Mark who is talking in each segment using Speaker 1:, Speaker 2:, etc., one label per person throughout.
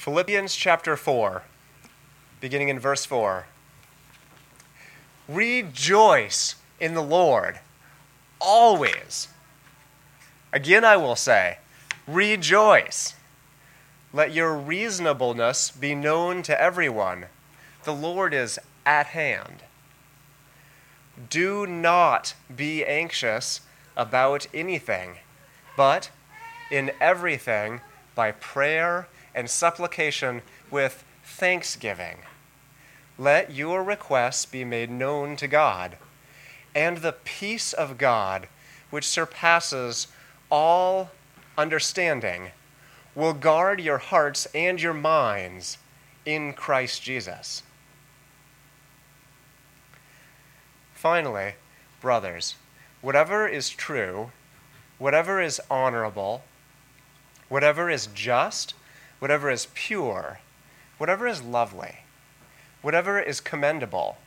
Speaker 1: Philippians chapter 4, beginning in verse 4. Rejoice in the Lord always. Again, I will say, rejoice. Let your reasonableness be known to everyone. The Lord is at hand. Do not be anxious about anything, but in everything, by prayer and supplication with thanksgiving, let your requests be made known to God. And the peace of God, which surpasses all understanding, will guard your hearts and your minds in Christ Jesus. Finally, brothers, whatever is true, whatever is honorable, whatever is just, whatever is pure, whatever is lovely, whatever is commendable,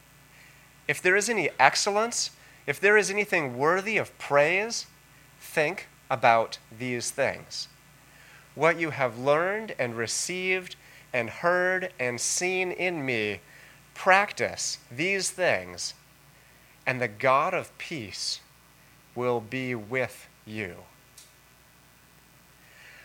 Speaker 1: if there is any excellence, if there is anything worthy of praise, think about these things. What you have learned and received and heard and seen in me, practice these things and the God of peace will be with you.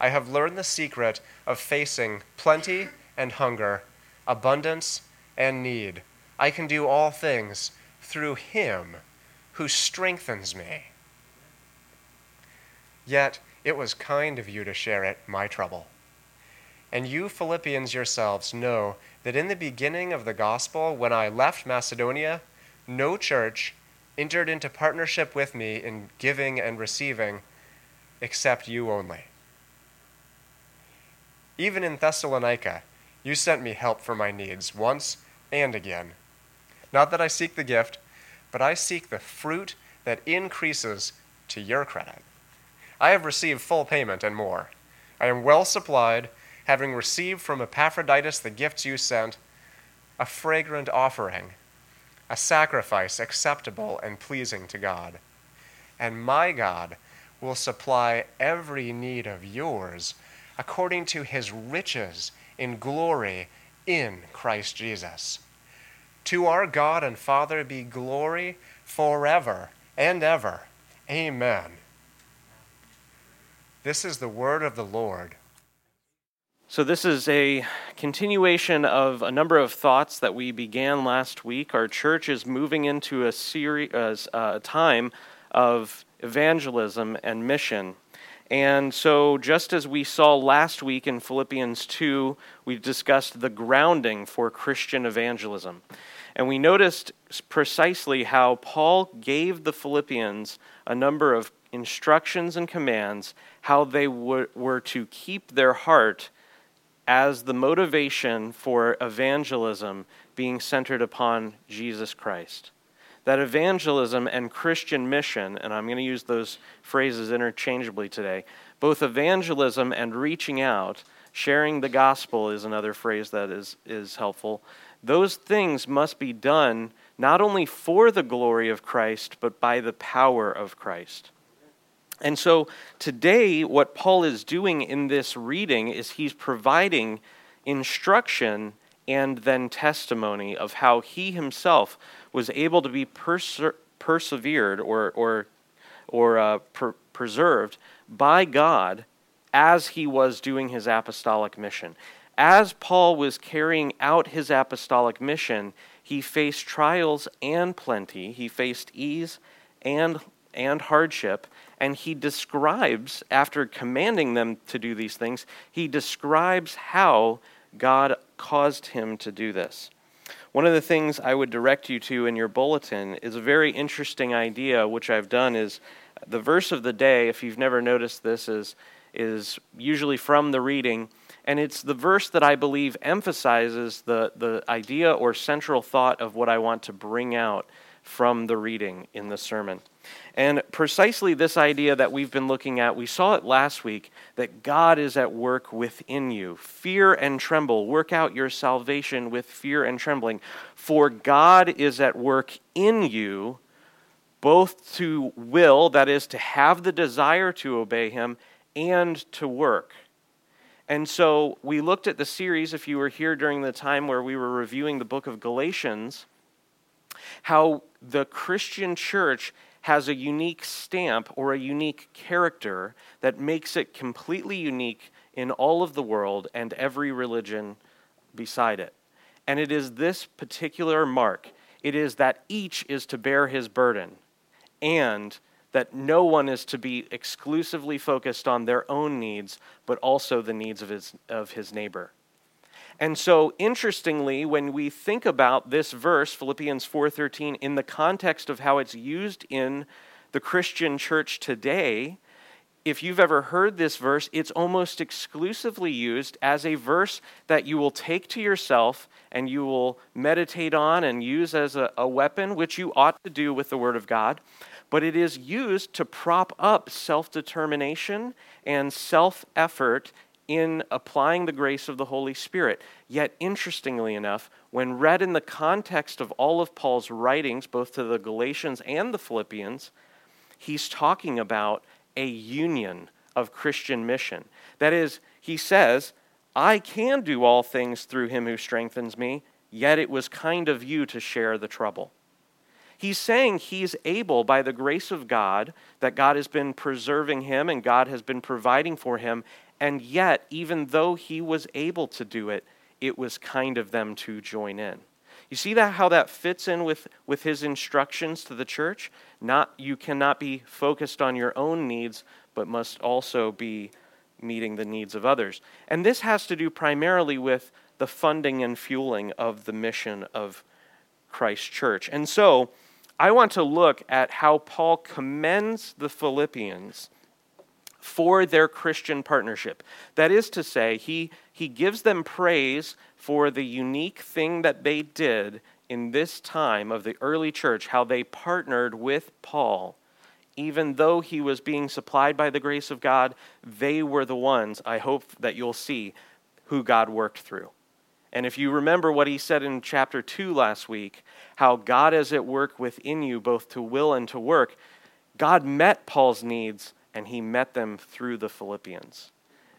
Speaker 1: I have learned the secret of facing plenty and hunger, abundance and need. I can do all things through Him who strengthens me. Yet it was kind of you to share it, my trouble. And you Philippians yourselves know that in the beginning of the gospel, when I left Macedonia, no church entered into partnership with me in giving and receiving except you only. Even in Thessalonica, you sent me help for my needs once and again. Not that I seek the gift, but I seek the fruit that increases to your credit. I have received full payment and more. I am well supplied, having received from Epaphroditus the gifts you sent, a fragrant offering a sacrifice acceptable and pleasing to God. And my God will supply every need of yours according to his riches in glory in Christ Jesus. To our God and Father be glory forever and ever. Amen. This is the word of the Lord.
Speaker 2: So, this is a continuation of a number of thoughts that we began last week. Our church is moving into a series, uh, a time of evangelism and mission. And so, just as we saw last week in Philippians 2, we discussed the grounding for Christian evangelism. And we noticed precisely how Paul gave the Philippians a number of instructions and commands how they were to keep their heart as the motivation for evangelism being centered upon Jesus Christ. That evangelism and Christian mission, and I'm going to use those phrases interchangeably today, both evangelism and reaching out, sharing the gospel is another phrase that is, is helpful. Those things must be done not only for the glory of Christ, but by the power of Christ. And so today, what Paul is doing in this reading is he's providing instruction and then testimony of how he himself was able to be perse- persevered or, or, or uh, per- preserved by God as he was doing his apostolic mission. As Paul was carrying out his apostolic mission, he faced trials and plenty, he faced ease and, and hardship and he describes, after commanding them to do these things, he describes how God caused him to do this. One of the things I would direct you to in your bulletin is a very interesting idea, which I've done is the verse of the day, if you've never noticed this, is, is usually from the reading, And it's the verse that I believe emphasizes the, the idea or central thought of what I want to bring out from the reading in the sermon. And precisely this idea that we've been looking at, we saw it last week that God is at work within you. Fear and tremble. Work out your salvation with fear and trembling. For God is at work in you, both to will, that is, to have the desire to obey Him, and to work. And so we looked at the series, if you were here during the time where we were reviewing the book of Galatians, how the Christian church has a unique stamp or a unique character that makes it completely unique in all of the world and every religion beside it. And it is this particular mark it is that each is to bear his burden and that no one is to be exclusively focused on their own needs, but also the needs of his, of his neighbor. And so interestingly when we think about this verse Philippians 4:13 in the context of how it's used in the Christian church today if you've ever heard this verse it's almost exclusively used as a verse that you will take to yourself and you will meditate on and use as a, a weapon which you ought to do with the word of God. But it is used to prop up self-determination and self-effort in applying the grace of the Holy Spirit. Yet, interestingly enough, when read in the context of all of Paul's writings, both to the Galatians and the Philippians, he's talking about a union of Christian mission. That is, he says, I can do all things through him who strengthens me, yet it was kind of you to share the trouble. He's saying he's able, by the grace of God, that God has been preserving him and God has been providing for him, and yet, even though he was able to do it, it was kind of them to join in. You see that how that fits in with, with his instructions to the church? Not you cannot be focused on your own needs, but must also be meeting the needs of others. And this has to do primarily with the funding and fueling of the mission of Christ Church. And so I want to look at how Paul commends the Philippians for their Christian partnership. That is to say, he, he gives them praise for the unique thing that they did in this time of the early church, how they partnered with Paul. Even though he was being supplied by the grace of God, they were the ones, I hope that you'll see, who God worked through. And if you remember what he said in chapter 2 last week, how God is at work within you both to will and to work, God met Paul's needs and he met them through the Philippians.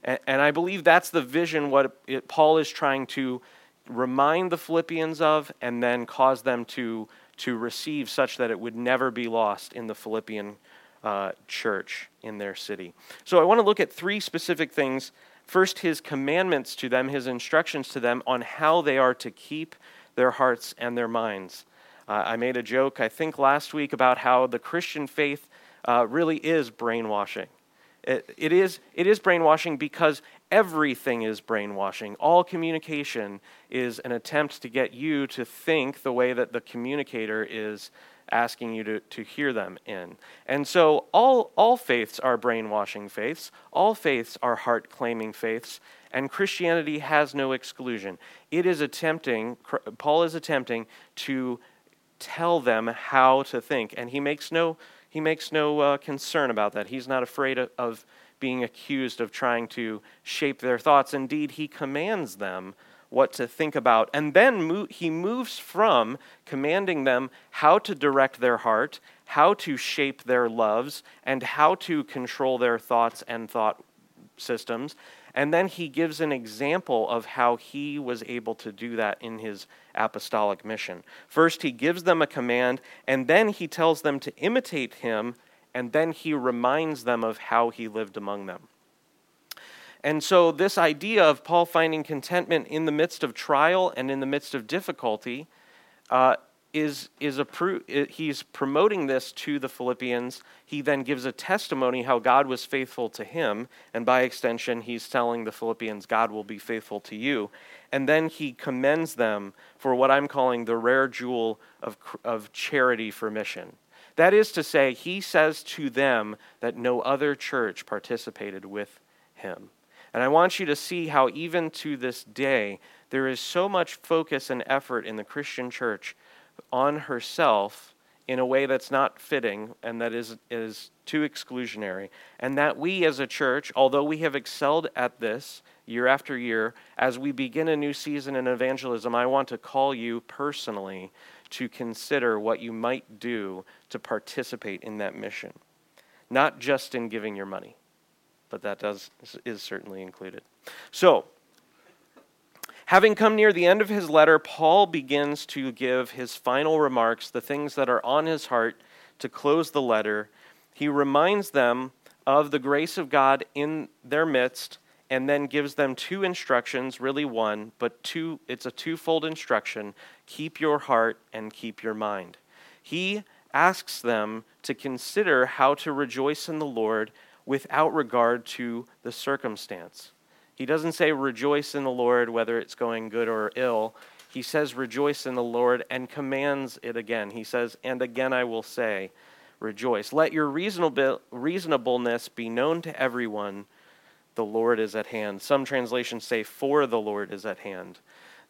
Speaker 2: And, and I believe that's the vision what it, Paul is trying to remind the Philippians of and then cause them to, to receive such that it would never be lost in the Philippian uh, church in their city. So I want to look at three specific things. First, his commandments to them, his instructions to them on how they are to keep their hearts and their minds. Uh, I made a joke, I think, last week about how the Christian faith uh, really is brainwashing. It, it, is, it is brainwashing because everything is brainwashing. All communication is an attempt to get you to think the way that the communicator is asking you to, to hear them in. And so all, all faiths are brainwashing faiths, all faiths are heart claiming faiths, and Christianity has no exclusion. It is attempting, Paul is attempting to tell them how to think, and he makes no he makes no uh, concern about that. He's not afraid of, of being accused of trying to shape their thoughts. Indeed, he commands them what to think about. And then mo- he moves from commanding them how to direct their heart, how to shape their loves, and how to control their thoughts and thought systems, and then he gives an example of how he was able to do that in his apostolic mission. First, he gives them a command, and then he tells them to imitate him, and then he reminds them of how he lived among them. And so, this idea of Paul finding contentment in the midst of trial and in the midst of difficulty uh, is, is a he's promoting this to the Philippians. He then gives a testimony how God was faithful to him, and by extension, he's telling the Philippians, God will be faithful to you. And then he commends them for what I'm calling the rare jewel of, of charity for mission. That is to say, he says to them that no other church participated with him. And I want you to see how, even to this day, there is so much focus and effort in the Christian church on herself in a way that's not fitting and that is, is too exclusionary. And that we as a church, although we have excelled at this year after year, as we begin a new season in evangelism, I want to call you personally to consider what you might do to participate in that mission. Not just in giving your money, but that does, is certainly included. So, Having come near the end of his letter, Paul begins to give his final remarks, the things that are on his heart, to close the letter. He reminds them of the grace of God in their midst and then gives them two instructions, really one, but two it's a twofold instruction, keep your heart and keep your mind. He asks them to consider how to rejoice in the Lord without regard to the circumstance. He doesn't say rejoice in the Lord whether it's going good or ill. He says rejoice in the Lord and commands it again. He says, and again I will say, rejoice. Let your reasonable, reasonableness be known to everyone. The Lord is at hand. Some translations say, for the Lord is at hand.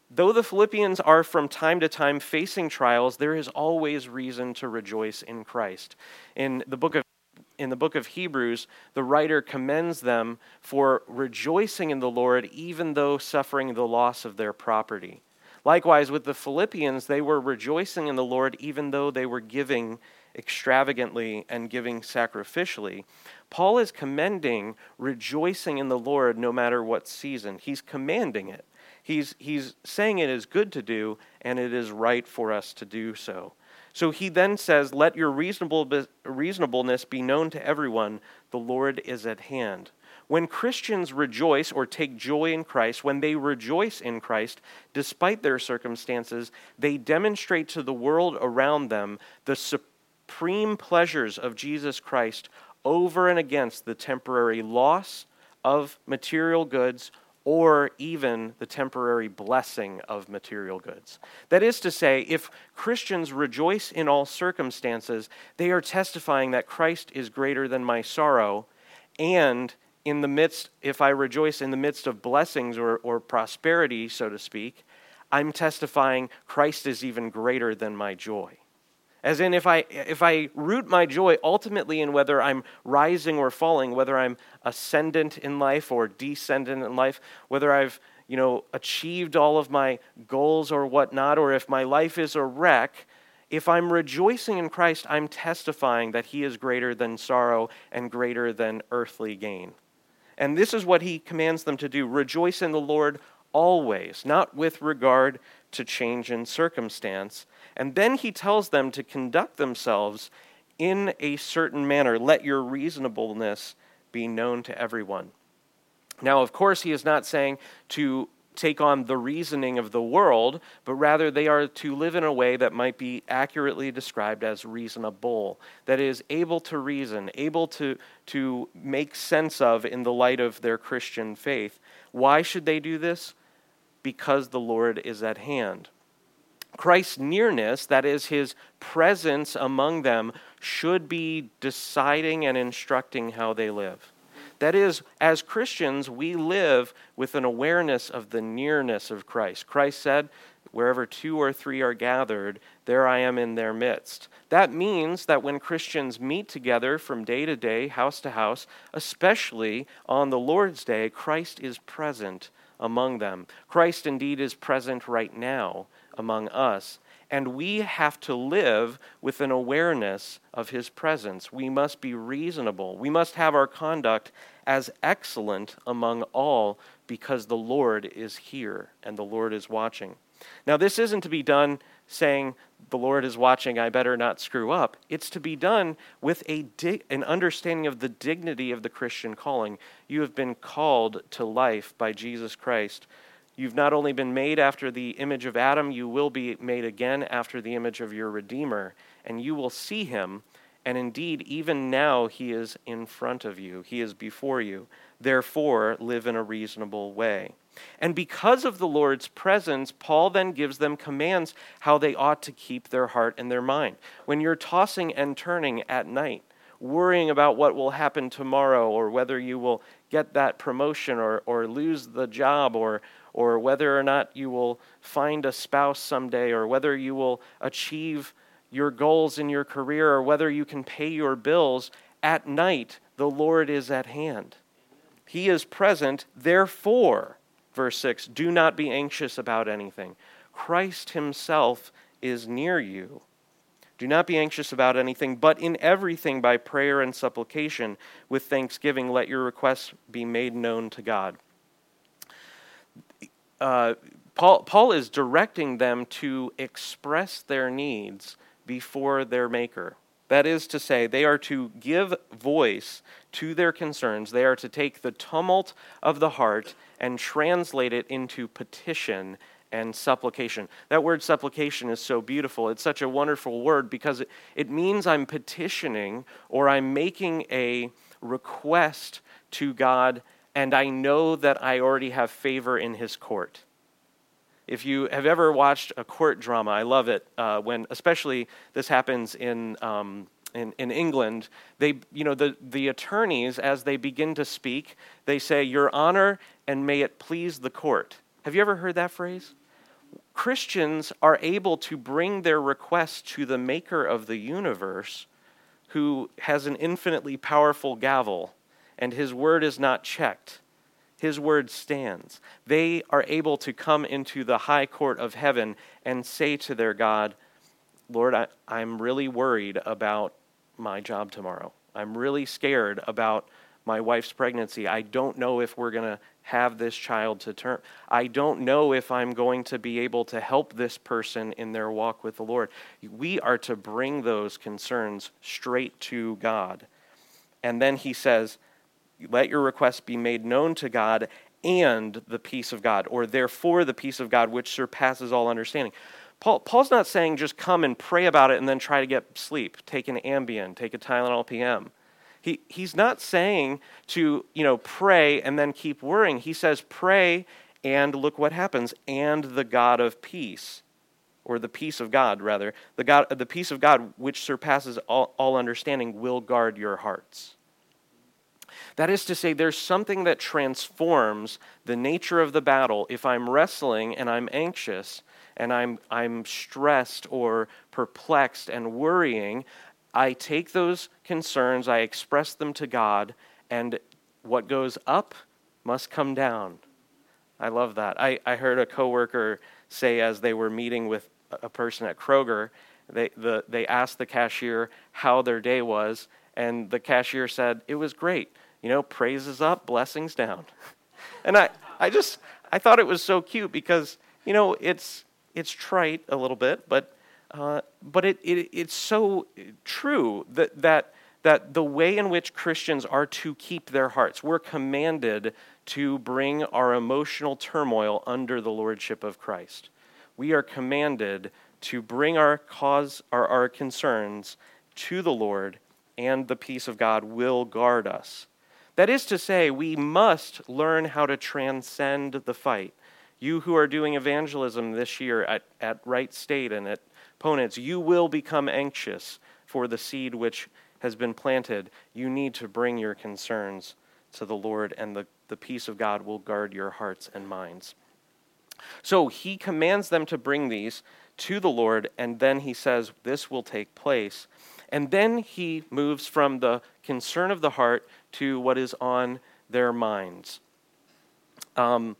Speaker 2: Though the Philippians are from time to time facing trials, there is always reason to rejoice in Christ. In the book of in the book of Hebrews, the writer commends them for rejoicing in the Lord even though suffering the loss of their property. Likewise, with the Philippians, they were rejoicing in the Lord even though they were giving extravagantly and giving sacrificially. Paul is commending rejoicing in the Lord no matter what season. He's commanding it. He's, he's saying it is good to do, and it is right for us to do so. So he then says, Let your reasonable, reasonableness be known to everyone. The Lord is at hand. When Christians rejoice or take joy in Christ, when they rejoice in Christ, despite their circumstances, they demonstrate to the world around them the supreme pleasures of Jesus Christ over and against the temporary loss of material goods or even the temporary blessing of material goods. That is to say, if Christians rejoice in all circumstances, they are testifying that Christ is greater than my sorrow, and in the midst, if I rejoice in the midst of blessings or, or prosperity, so to speak, I'm testifying Christ is even greater than my joy. As in, if I, if I root my joy ultimately in whether I'm rising or falling, whether I'm ascendant in life or descendant in life, whether I've you know, achieved all of my goals or whatnot, or if my life is a wreck, if I'm rejoicing in Christ, I'm testifying that He is greater than sorrow and greater than earthly gain. And this is what He commands them to do rejoice in the Lord always, not with regard to change in circumstance. And then he tells them to conduct themselves in a certain manner. Let your reasonableness be known to everyone. Now, of course, he is not saying to take on the reasoning of the world, but rather they are to live in a way that might be accurately described as reasonable, that is, able to reason, able to, to make sense of in the light of their Christian faith. Why should they do this? because the Lord is at hand. Christ's nearness, that is, his presence among them, should be deciding and instructing how they live. That is, as Christians, we live with an awareness of the nearness of Christ. Christ said, Wherever two or three are gathered, there I am in their midst. That means that when Christians meet together from day to day, house to house, especially on the Lord's day, Christ is present among them. Christ indeed is present right now among us, and we have to live with an awareness of his presence. We must be reasonable. We must have our conduct as excellent among all because the Lord is here and the Lord is watching. Now, this isn't to be done saying, the Lord is watching, I better not screw up. It's to be done with a an understanding of the dignity of the Christian calling. You have been called to life by Jesus Christ. You've not only been made after the image of Adam, you will be made again after the image of your Redeemer, and you will see him. And indeed, even now, he is in front of you, he is before you. Therefore, live in a reasonable way. And because of the Lord's presence, Paul then gives them commands how they ought to keep their heart and their mind. When you're tossing and turning at night, worrying about what will happen tomorrow or whether you will get that promotion or, or lose the job or, or whether or not you will find a spouse someday or whether you will achieve your goals in your career or whether you can pay your bills, at night the Lord is at hand. He is present, therefore, verse 6, do not be anxious about anything. Christ Himself is near you. Do not be anxious about anything, but in everything by prayer and supplication with thanksgiving, let your requests be made known to God. Uh, Paul, Paul is directing them to express their needs before their Maker. That is to say, they are to give voice to their concerns. They are to take the tumult of the heart and translate it into petition and supplication. That word supplication is so beautiful. It's such a wonderful word because it, it means I'm petitioning or I'm making a request to God, and I know that I already have favor in His court. If you have ever watched a court drama, I love it uh, when, especially this happens in. Um, in, in England, they, you know, the, the attorneys, as they begin to speak, they say, Your Honor, and may it please the court. Have you ever heard that phrase? Christians are able to bring their requests to the maker of the universe who has an infinitely powerful gavel, and his word is not checked. His word stands. They are able to come into the high court of heaven and say to their God, Lord, I, am really worried about my job tomorrow. I'm really scared about my wife's pregnancy. I don't know if we're going to have this child to term. I don't know if I'm going to be able to help this person in their walk with the Lord. We are to bring those concerns straight to God. And then he says, Let your requests be made known to God and the peace of God, or therefore the peace of God which surpasses all understanding. Paul, Paul's not saying just come and pray about it and then try to get sleep. Take an Ambien, take a Tylenol PM. He, he's not saying to, you know, pray and then keep worrying. He says, pray and look what happens, and the God of peace, or the peace of God, rather, the, God, the peace of God which surpasses all, all understanding will guard your hearts. That is to say, there's something that transforms the nature of the battle. If I'm wrestling and I'm anxious and I'm, I'm stressed or perplexed and worrying, I take those concerns, I express them to God, and what goes up must come down. I love that. I, I heard a coworker say as they were meeting with a person at Kroger, they, the, they asked the cashier how their day was, and the cashier said, It was great. You know, praises up, blessings down. and I, I just, I thought it was so cute because, you know, it's, it's trite a little bit, but uh, but it, it, it's so true that, that, that the way in which Christians are to keep their hearts, we're commanded to bring our emotional turmoil under the lordship of Christ. We are commanded to bring our cause, our, our concerns to the Lord, and the peace of God will guard us. That is to say, we must learn how to transcend the fight. You who are doing evangelism this year at, at Wright State and at opponents, you will become anxious for the seed which has been planted. You need to bring your concerns to the Lord, and the, the peace of God will guard your hearts and minds. So he commands them to bring these to the Lord, and then he says this will take place. And then he moves from the concern of the heart to what is on their minds. Um,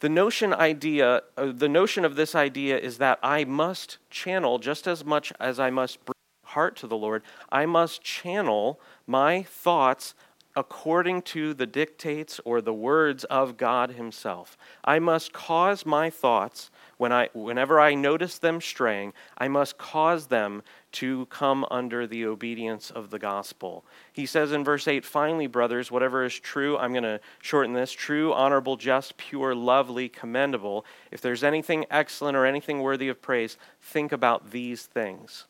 Speaker 2: the notion idea uh, the notion of this idea is that i must channel just as much as i must bring heart to the lord i must channel my thoughts according to the dictates or the words of god himself i must cause my thoughts when I, whenever I notice them straying, I must cause them to come under the obedience of the gospel. He says in verse 8, finally, brothers, whatever is true, I'm going to shorten this true, honorable, just, pure, lovely, commendable. If there's anything excellent or anything worthy of praise, think about these things.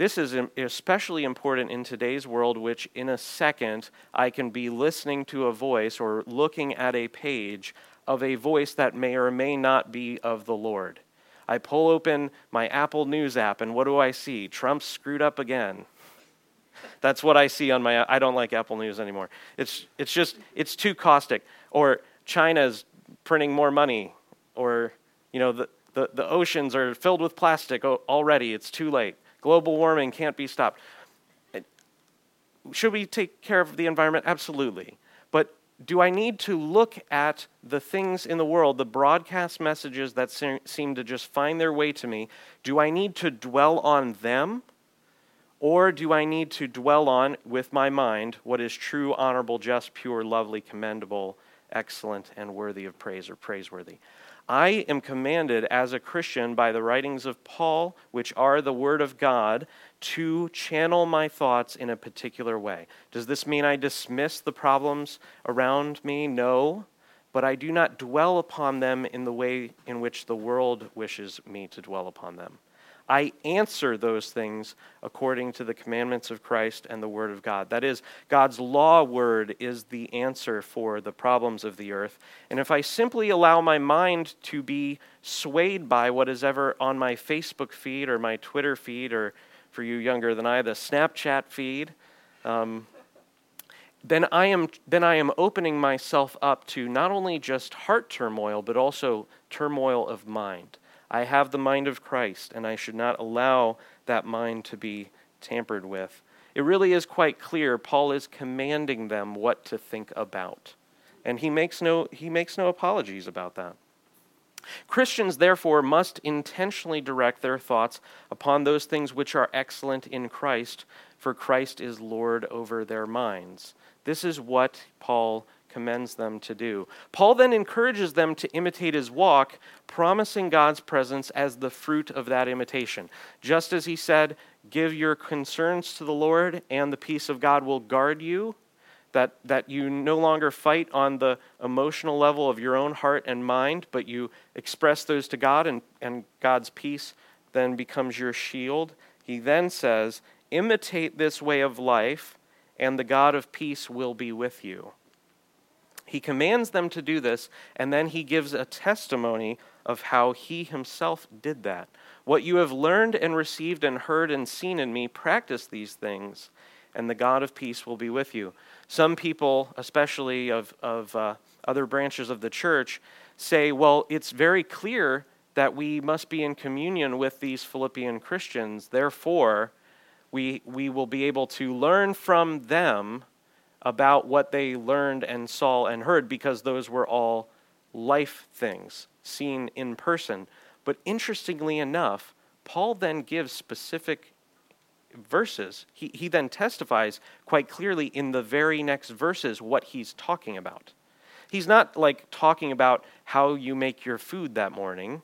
Speaker 2: This is especially important in today's world, which in a second I can be listening to a voice or looking at a page of a voice that may or may not be of the Lord. I pull open my Apple News app, and what do I see? Trump screwed up again. That's what I see on my. I don't like Apple News anymore. It's it's just it's too caustic. Or China's printing more money. Or you know the the, the oceans are filled with plastic already. It's too late. Global warming can't be stopped. Should we take care of the environment? Absolutely. But do I need to look at the things in the world, the broadcast messages that seem to just find their way to me? Do I need to dwell on them? Or do I need to dwell on, with my mind, what is true, honorable, just, pure, lovely, commendable, excellent, and worthy of praise or praiseworthy? I am commanded as a Christian by the writings of Paul, which are the Word of God, to channel my thoughts in a particular way. Does this mean I dismiss the problems around me? No. But I do not dwell upon them in the way in which the world wishes me to dwell upon them. I answer those things according to the commandments of Christ and the Word of God. That is, God's law word is the answer for the problems of the earth. And if I simply allow my mind to be swayed by what is ever on my Facebook feed or my Twitter feed, or for you younger than I, the Snapchat feed, um, then I am then I am opening myself up to not only just heart turmoil, but also turmoil of mind. I have the mind of Christ, and I should not allow that mind to be tampered with. It really is quite clear Paul is commanding them what to think about. And he makes no, he makes no apologies about that. Christians, therefore, must intentionally direct their thoughts upon those things which are excellent in Christ, for Christ is Lord over their minds. This is what Paul commends them to do. Paul then encourages them to imitate his walk, promising God's presence as the fruit of that imitation. Just as he said, Give your concerns to the Lord, and the peace of God will guard you. That, that you no longer fight on the emotional level of your own heart and mind, but you express those to God, and, and God's peace then becomes your shield. He then says, Imitate this way of life, and the God of peace will be with you. He commands them to do this, and then he gives a testimony of how he himself did that. What you have learned and received and heard and seen in me, practice these things, and the God of peace will be with you. Some people, especially of, of uh, other branches of the church, say, well, it's very clear that we must be in communion with these Philippian Christians. Therefore, we, we will be able to learn from them about what they learned and saw and heard because those were all life things seen in person. But interestingly enough, Paul then gives specific verses. He, he then testifies quite clearly in the very next verses what he's talking about. He's not like talking about how you make your food that morning.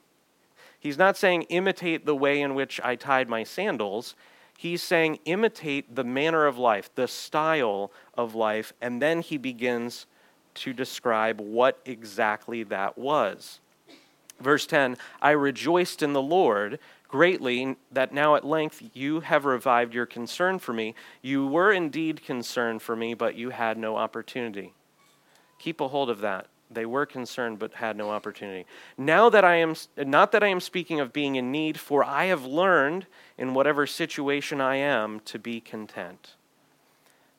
Speaker 2: He's not saying imitate the way in which I tied my sandals. He's saying, imitate the manner of life, the style of life, and then he begins to describe what exactly that was. Verse 10 I rejoiced in the Lord greatly that now at length you have revived your concern for me. You were indeed concerned for me, but you had no opportunity. Keep a hold of that. They were concerned but had no opportunity. Now that I am not that I am speaking of being in need, for I have learned in whatever situation I am to be content.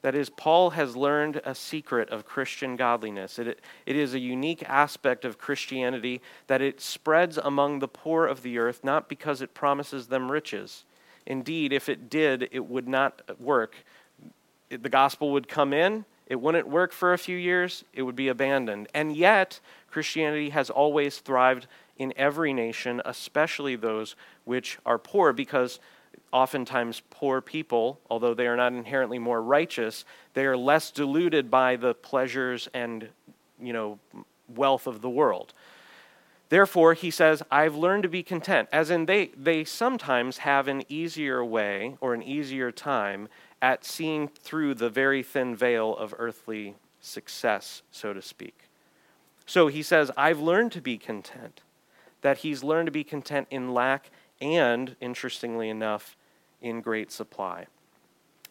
Speaker 2: That is, Paul has learned a secret of Christian godliness. It, it is a unique aspect of Christianity that it spreads among the poor of the earth, not because it promises them riches. Indeed, if it did, it would not work. The gospel would come in, it wouldn't work for a few years, it would be abandoned. And yet, Christianity has always thrived in every nation, especially those which are poor, because oftentimes poor people, although they are not inherently more righteous, they are less deluded by the pleasures and you know wealth of the world. Therefore, he says, I've learned to be content. As in, they, they sometimes have an easier way or an easier time at seeing through the very thin veil of earthly success, so to speak. So he says, I've learned to be content. That he's learned to be content in lack and, interestingly enough, in great supply.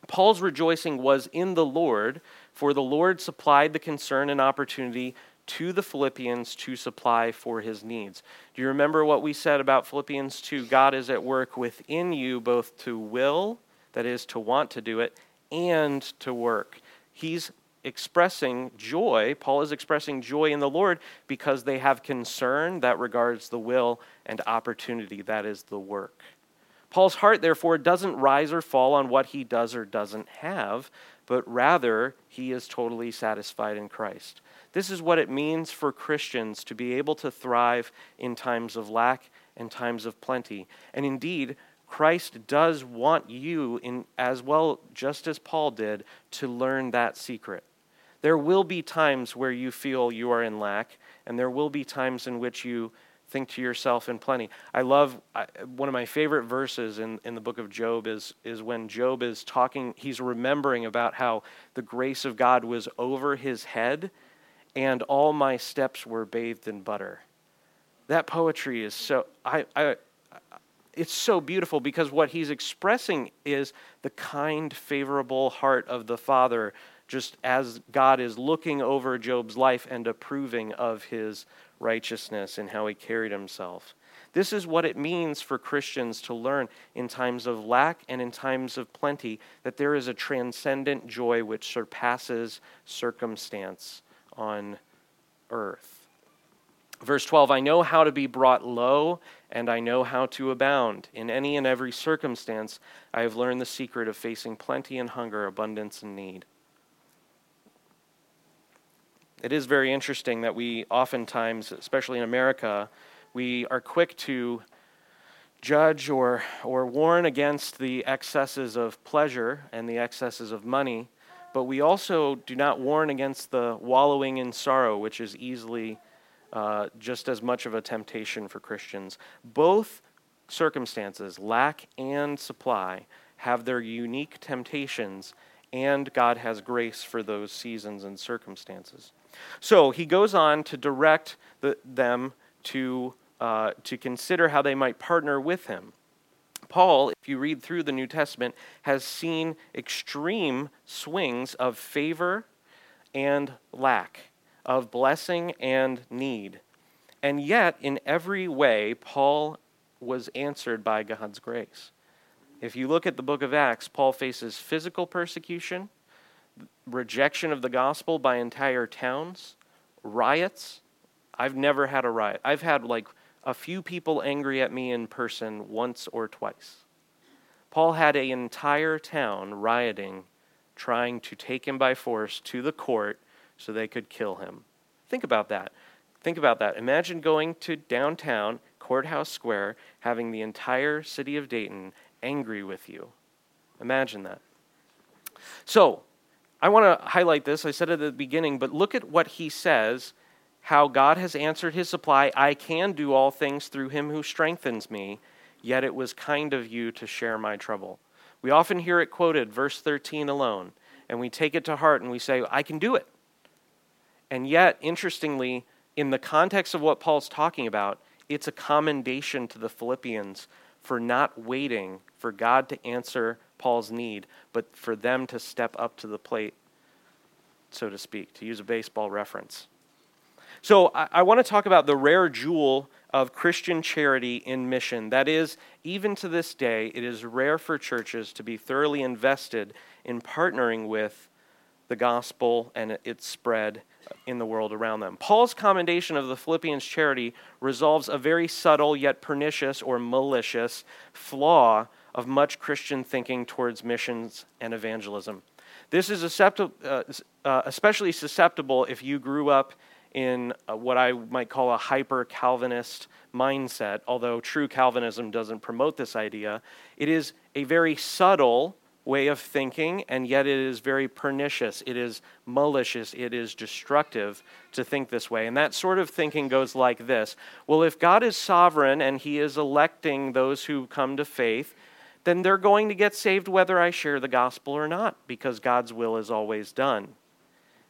Speaker 2: Paul's rejoicing was in the Lord, for the Lord supplied the concern and opportunity to the Philippians to supply for his needs. Do you remember what we said about Philippians 2? God is at work within you both to will that is, to want to do it, and to work. He's expressing joy. Paul is expressing joy in the Lord because they have concern that regards the will and opportunity, that is the work. Paul's heart, therefore, doesn't rise or fall on what he does or doesn't have, but rather he is totally satisfied in Christ. This is what it means for Christians to be able to thrive in times of lack and times of plenty. And indeed, Christ does want you in as well just as Paul did to learn that secret. There will be times where you feel you are in lack and there will be times in which you think to yourself in plenty. I love I, one of my favorite verses in, in the book of Job is, is when Job is talking, he's remembering about how the grace of God was over his head and all my steps were bathed in butter. That poetry is so, I, I, it's so beautiful because what he's expressing is the kind, favorable heart of the Father, just as God is looking over Job's life and approving of his righteousness and how he carried himself. This is what it means for Christians to learn in times of lack and in times of plenty that there is a transcendent joy which surpasses circumstance on earth. Verse 12 I know how to be brought low, and I know how to abound. In any and every circumstance, I have learned the secret of facing plenty and hunger, abundance and need. It is very interesting that we oftentimes, especially in America, we are quick to judge or, or warn against the excesses of pleasure and the excesses of money, but we also do not warn against the wallowing in sorrow, which is easily uh, just as much of a temptation for Christians. Both circumstances, lack and supply, have their unique temptations, and God has grace for those seasons and circumstances. So he goes on to direct the, them to, uh, to consider how they might partner with him. Paul, if you read through the New Testament, has seen extreme swings of favor and lack, of blessing and need. And yet, in every way, Paul was answered by God's grace. If you look at the book of Acts, Paul faces physical persecution, rejection of the gospel by entire towns, riots. I've never had a riot. I've had like a few people angry at me in person once or twice. Paul had an entire town rioting, trying to take him by force to the court so they could kill him. Think about that. Think about that. Imagine going to downtown, Courthouse Square, having the entire city of Dayton angry with you. Imagine that. So, I want to highlight this. I said it at the beginning, but look at what he says how God has answered his supply. I can do all things through him who strengthens me, yet it was kind of you to share my trouble. We often hear it quoted, verse 13 alone, and we take it to heart and we say, I can do it. And yet, interestingly, in the context of what Paul's talking about, it's a commendation to the Philippians for not waiting for God to answer Paul's need, but for them to step up to the plate, so to speak, to use a baseball reference. So, I, I want to talk about the rare jewel of Christian charity in mission. That is, even to this day, it is rare for churches to be thoroughly invested in partnering with the gospel and its spread in the world around them. Paul's commendation of the Philippians' charity resolves a very subtle yet pernicious or malicious flaw of much Christian thinking towards missions and evangelism. This is uh, uh, especially susceptible if you grew up in what I might call a hyper Calvinist mindset, although true Calvinism doesn't promote this idea. It is a very subtle way of thinking, and yet it is very pernicious. It is malicious. It is destructive to think this way. And that sort of thinking goes like this Well, if God is sovereign and he is electing those who come to faith, then they're going to get saved whether I share the gospel or not, because God's will is always done.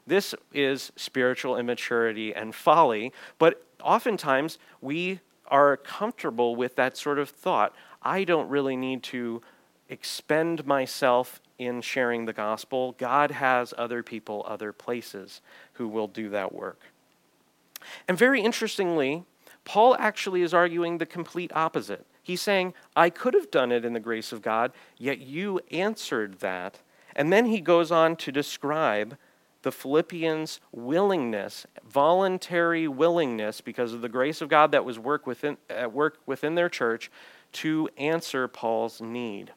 Speaker 2: This is spiritual immaturity and folly, but oftentimes we are comfortable with that sort of thought. I don't really need to expend myself in sharing the gospel. God has other people, other places who will do that work. And very interestingly, Paul actually is arguing the complete opposite. He's saying, I could have done it in the grace of God, yet you answered that And then he goes on to describe the Philippians' willingness, voluntary willingness, because of the grace of God that was work within, at work within their church, to answer Paul's need.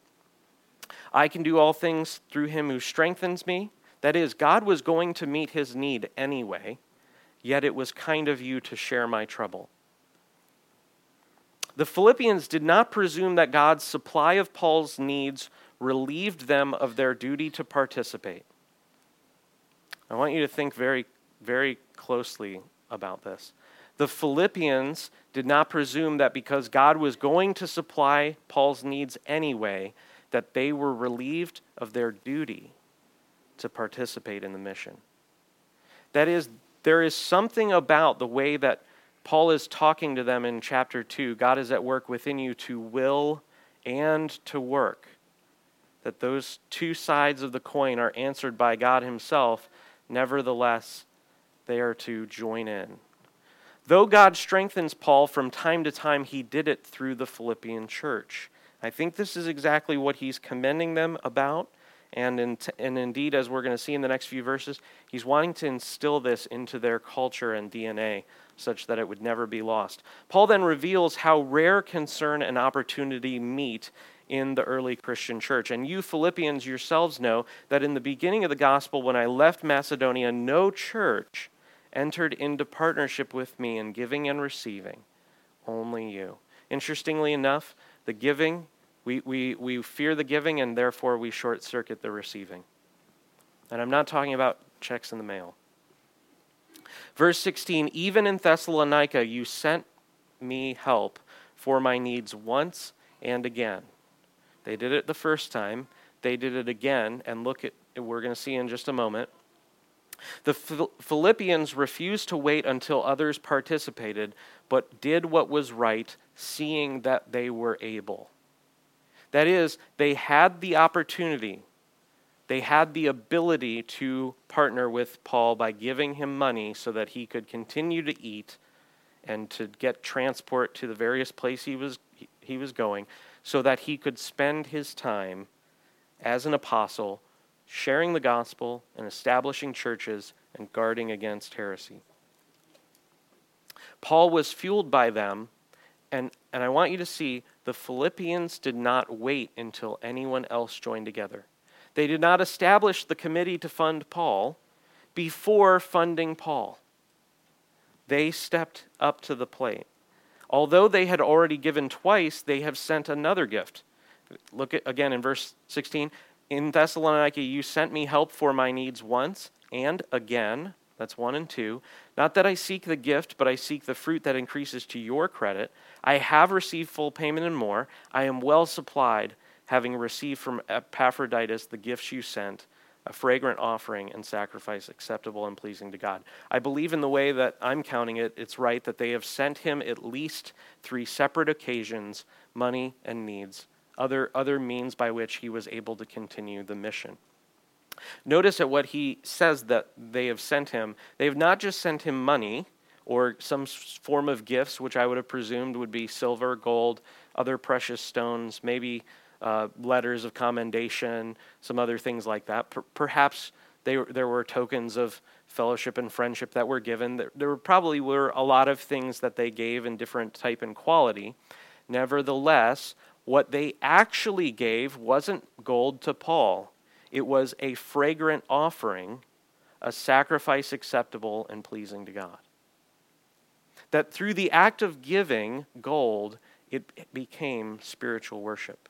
Speaker 2: I can do all things through him who strengthens me. That is, God was going to meet his need anyway, yet it was kind of you to share my trouble. The Philippians did not presume that God's supply of Paul's needs relieved them of their duty to participate. I want you to think very, very closely about this. The Philippians did not presume that because God was going to supply Paul's needs anyway, that they were relieved of their duty to participate in the mission. That is, there is something about the way that Paul is talking to them in chapter 2 God is at work within you to will and to work. That those two sides of the coin are answered by God Himself Nevertheless, they are to join in. Though God strengthens Paul from time to time, he did it through the Philippian church. I think this is exactly what he's commending them about. And, in t- and indeed, as we're going to see in the next few verses, he's wanting to instill this into their culture and DNA such that it would never be lost. Paul then reveals how rare concern and opportunity meet in the early Christian church. And you Philippians yourselves know that in the beginning of the gospel, when I left Macedonia, no church entered into partnership with me in giving and receiving, only you. Interestingly enough, the giving, we, we, we fear the giving and therefore we short circuit the receiving. And I'm not talking about checks in the mail. Verse 16 Even in Thessalonica, you sent me help for my needs once and again. They did it the first time. They did it again, and look at we're going to see in just a moment. The Philippians refused to wait until others participated, but did what was right, seeing that they were able. That is, they had the opportunity, they had the ability to partner with Paul by giving him money so that he could continue to eat and to get transport to the various places he was, he was going so that he could spend his time as an apostle sharing the gospel and establishing churches and guarding against heresy. Paul was fueled by them, and, and I want you to see the Philippians did not wait until anyone else joined together. They did not establish the committee to fund Paul before funding Paul. They stepped up to the plate. Although they had already given twice, they have sent another gift. Look at, again in verse 16. In Thessalonica, you sent me help for my needs once and again. That's one and two. Not that I seek the gift, but I seek the fruit that increases to your credit. I have received full payment and more. I am well supplied, having received from Epaphroditus the gifts you sent a fragrant offering and sacrifice acceptable and pleasing to God. I believe in the way that I'm counting it, it's right that they have sent him at least three separate occasions money and needs, other, other means by which he was able to continue the mission. Notice at what he says that they have sent him. They have not just sent him money or some form of gifts, which I would have presumed would be silver, gold, other precious stones, maybe uh, letters of commendation, some other things like that. Per- perhaps they, there were tokens of fellowship and friendship that were given. There, there probably were a lot of things that they gave in different type and quality. Nevertheless, what they actually gave wasn't gold to Paul, it was a fragrant offering, a sacrifice acceptable and pleasing to God. That through the act of giving gold, it became spiritual worship.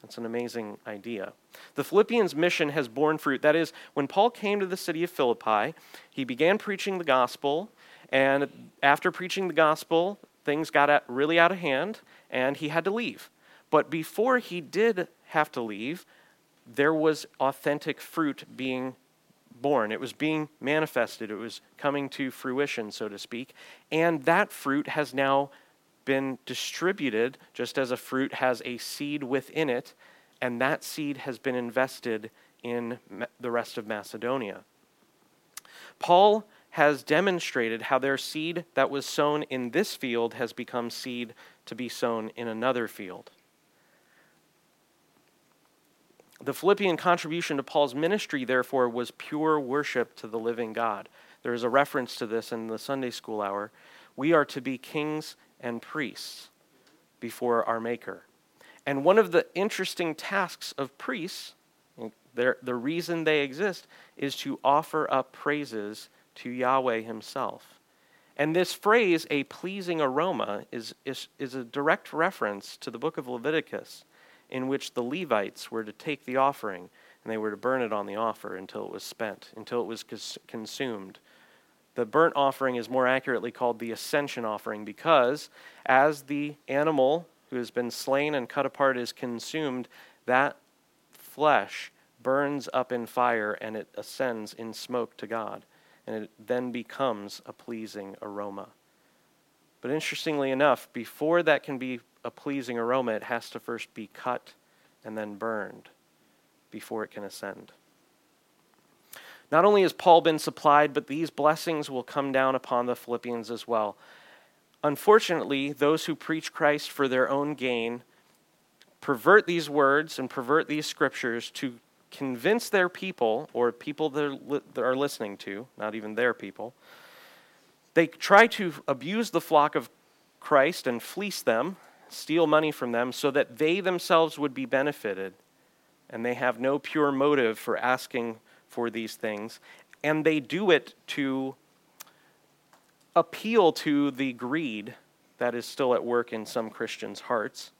Speaker 2: That's an amazing idea. The Philippians' mission has borne fruit. That is, when Paul came to the city of Philippi, he began preaching the gospel, and after preaching the gospel, things got really out of hand, and he had to leave. But before he did have to leave, there was authentic fruit being born. It was being manifested. It was coming to fruition, so to speak. And that fruit has now been distributed just as a fruit has a seed within it, and that seed has been invested in the rest of Macedonia. Paul has demonstrated how their seed that was sown in this field has become seed to be sown in another field. The Philippian contribution to Paul's ministry, therefore, was pure worship to the living God. There is a reference to this in the Sunday school hour. We are to be kings and priests before our Maker. And one of the interesting tasks of priests, the reason they exist, is to offer up praises to Yahweh Himself. And this phrase, a pleasing aroma, is, is, is a direct reference to the book of Leviticus, in which the Levites were to take the offering and they were to burn it on the offer until it was spent, until it was cons- consumed. The burnt offering is more accurately called the ascension offering because as the animal who has been slain and cut apart is consumed, that flesh burns up in fire and it ascends in smoke to God and it then becomes a pleasing aroma. But interestingly enough, before that can be a pleasing aroma, it has to first be cut and then burned before it can ascend. Not only has Paul been supplied, but these blessings will come down upon the Philippians as well. Unfortunately, those who preach Christ for their own gain pervert these words and pervert these scriptures to convince their people, or people that are listening to, not even their people, they try to abuse the flock of Christ and fleece them, steal money from them, so that they themselves would be benefited. And they have no pure motive for asking for these things. And they do it to appeal to the greed that is still at work in some Christians' hearts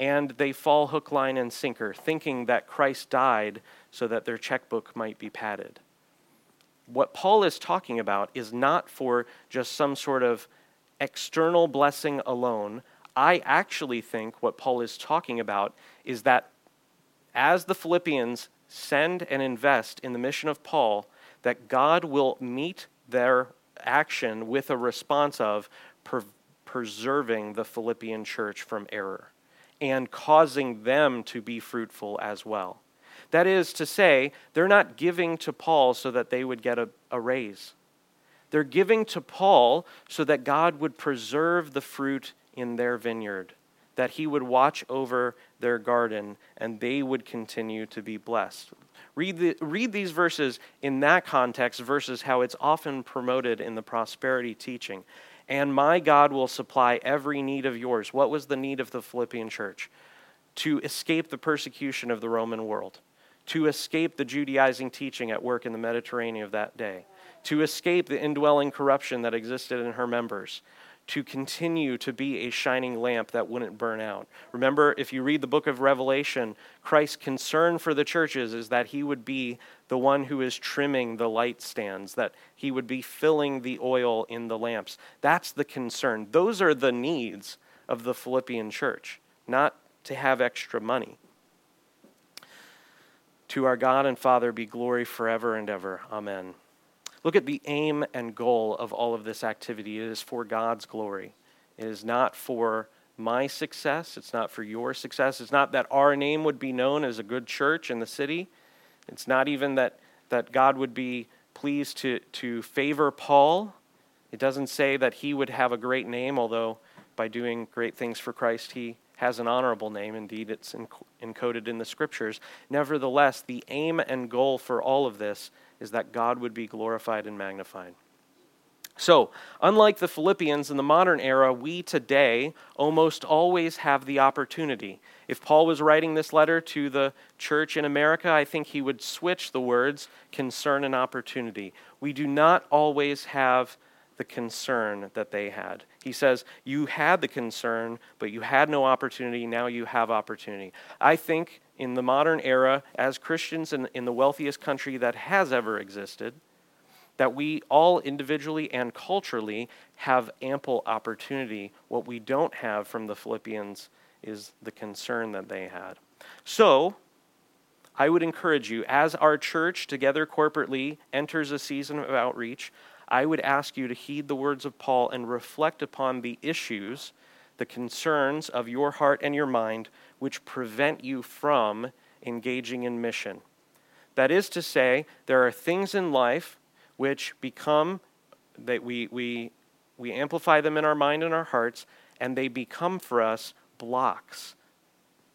Speaker 2: and they fall hook, line, and sinker, thinking that Christ died so that their checkbook might be padded. What Paul is talking about is not for just some sort of external blessing alone. I actually think what Paul is talking about is that as the Philippians send and invest in the mission of Paul, that God will meet their action with a response of per- preserving the Philippian church from error and causing them to be fruitful as well. That is to say, they're not giving to Paul so that they would get a, a raise. They're giving to Paul so that God would preserve the fruit in their vineyard, that he would watch over their garden, and they would continue to be blessed. Read, the, read these verses in that context versus how it's often promoted in the prosperity teaching and my God will supply every need of yours. What was the need of the Philippian church? To escape the persecution of the Roman world, to escape the Judaizing teaching at work in the Mediterranean of that day, to escape the indwelling corruption that existed in her members, to continue to be a shining lamp that wouldn't burn out. Remember, if you read the book of Revelation, Christ's concern for the churches is that he would be the one who is trimming the light stands, that he would be filling the oil in the lamps. That's the concern. Those are the needs of the Philippian church, not to have extra money. To our God and Father be glory forever and ever. Amen. Look at the aim and goal of all of this activity. It is for God's glory. It is not for my success. It's not for your success. It's not that our name would be known as a good church in the city. It's not even that, that God would be pleased to, to favor Paul. It doesn't say that he would have a great name, although by doing great things for Christ, he has an honorable name. Indeed, it's encoded in the scriptures. Nevertheless, the aim and goal for all of this is that God would be glorified and magnified. So, unlike the Philippians in the modern era, we today almost always have the opportunity. If Paul was writing this letter to the church in America, I think he would switch the words concern and opportunity. We do not always have the concern that they had. He says, You had the concern, but you had no opportunity. Now you have opportunity. I think in the modern era, as Christians in, in the wealthiest country that has ever existed, that we all individually and culturally have ample opportunity. What we don't have from the Philippians is the concern that they had. So, I would encourage you, as our church together corporately enters a season of outreach, I would ask you to heed the words of Paul and reflect upon the issues, the concerns of your heart and your mind, which prevent you from engaging in mission. That is to say, there are things in life which become, that we, we, we amplify them in our mind and our hearts, and they become for us blocks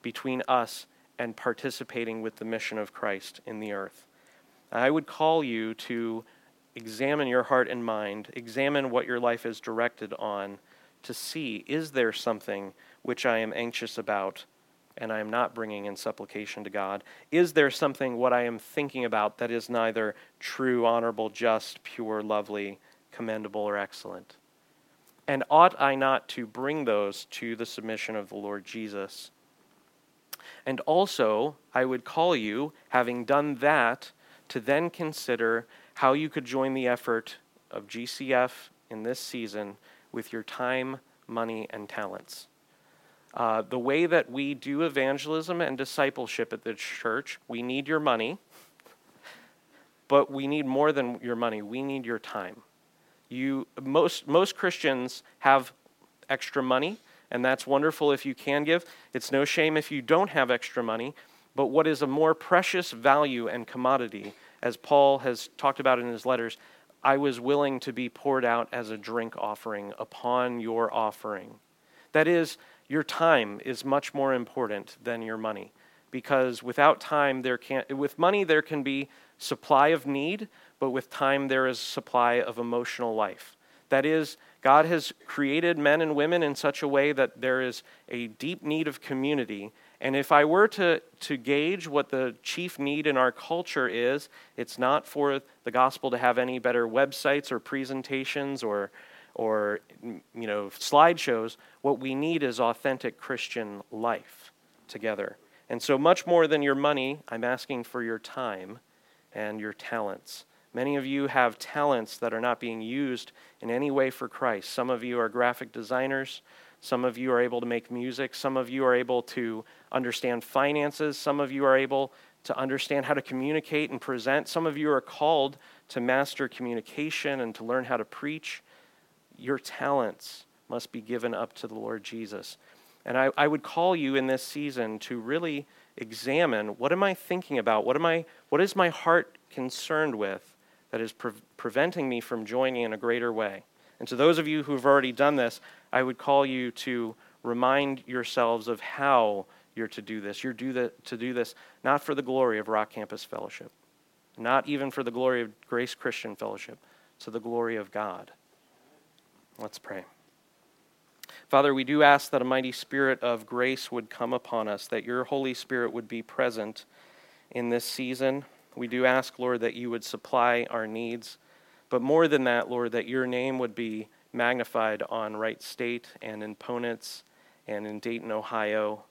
Speaker 2: between us and participating with the mission of Christ in the earth. I would call you to examine your heart and mind, examine what your life is directed on, to see is there something which I am anxious about and I am not bringing in supplication to God? Is there something what I am thinking about that is neither true, honorable, just, pure, lovely, commendable, or excellent? And ought I not to bring those to the submission of the Lord Jesus? And also, I would call you, having done that, to then consider how you could join the effort of GCF in this season with your time, money, and talents. Uh, the way that we do evangelism and discipleship at the church, we need your money, but we need more than your money. We need your time. You, most, most Christians have extra money, and that's wonderful if you can give. It's no shame if you don't have extra money. But what is a more precious value and commodity, as Paul has talked about in his letters, I was willing to be poured out as a drink offering upon your offering. That is, your time is much more important than your money. Because without time there can with money there can be supply of need but with time there is supply of emotional life. That is god has created men and women in such a way that there is a deep need of community. And if i were to, to gauge what the chief need in our culture is it's not for the gospel to have any better websites or presentations or or mm, you know slideshows what we need is authentic christian life together. And so much more than your money i'm asking for your time and your talents. Many of you have talents that are not being used in any way for christ. Some of you are graphic designers. Some of you are able to make music. Some of you are able to understand finances. Some of you are able to understand how to communicate and present. Some of you are called to master communication and to learn how to preach your talents must be given up to the Lord Jesus. And I, I would call you in this season to really examine what am I thinking about? What, am I, what is my heart concerned with that is pre- preventing me from joining in a greater way? And to those of you who've already done this, I would call you to remind yourselves of how you're to do this. You're do the, to do this not for the glory of Rock Campus Fellowship, not even for the glory of Grace Christian Fellowship, to the glory of God. Let's pray. Father, we do ask that a mighty spirit of grace would come upon us, that your Holy Spirit would be present in this season. We do ask, Lord, that you would supply our needs. But more than that, Lord, that your name would be magnified on Wright State and in Ponitz and in Dayton, Ohio,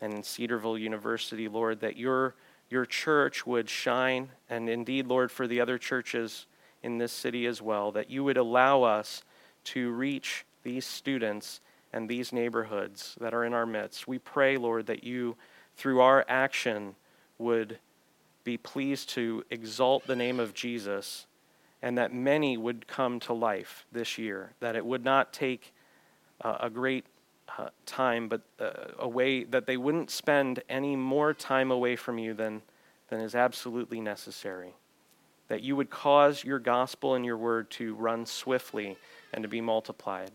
Speaker 2: and in Cedarville University, Lord, that your, your church would shine, and indeed, Lord, for the other churches in this city as well, that you would allow us to reach these students and these neighborhoods that are in our midst. We pray, Lord, that you, through our action, would be pleased to exalt the name of Jesus and that many would come to life this year, that it would not take uh, a great uh, time, but uh, a way that they wouldn't spend any more time away from you than, than is absolutely necessary. That you would cause your gospel and your word to run swiftly and to be multiplied.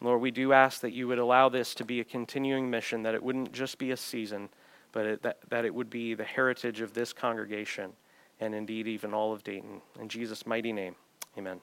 Speaker 2: Lord, we do ask that you would allow this to be a continuing mission, that it wouldn't just be a season, but it, that, that it would be the heritage of this congregation and indeed even all of Dayton. In Jesus' mighty name, amen.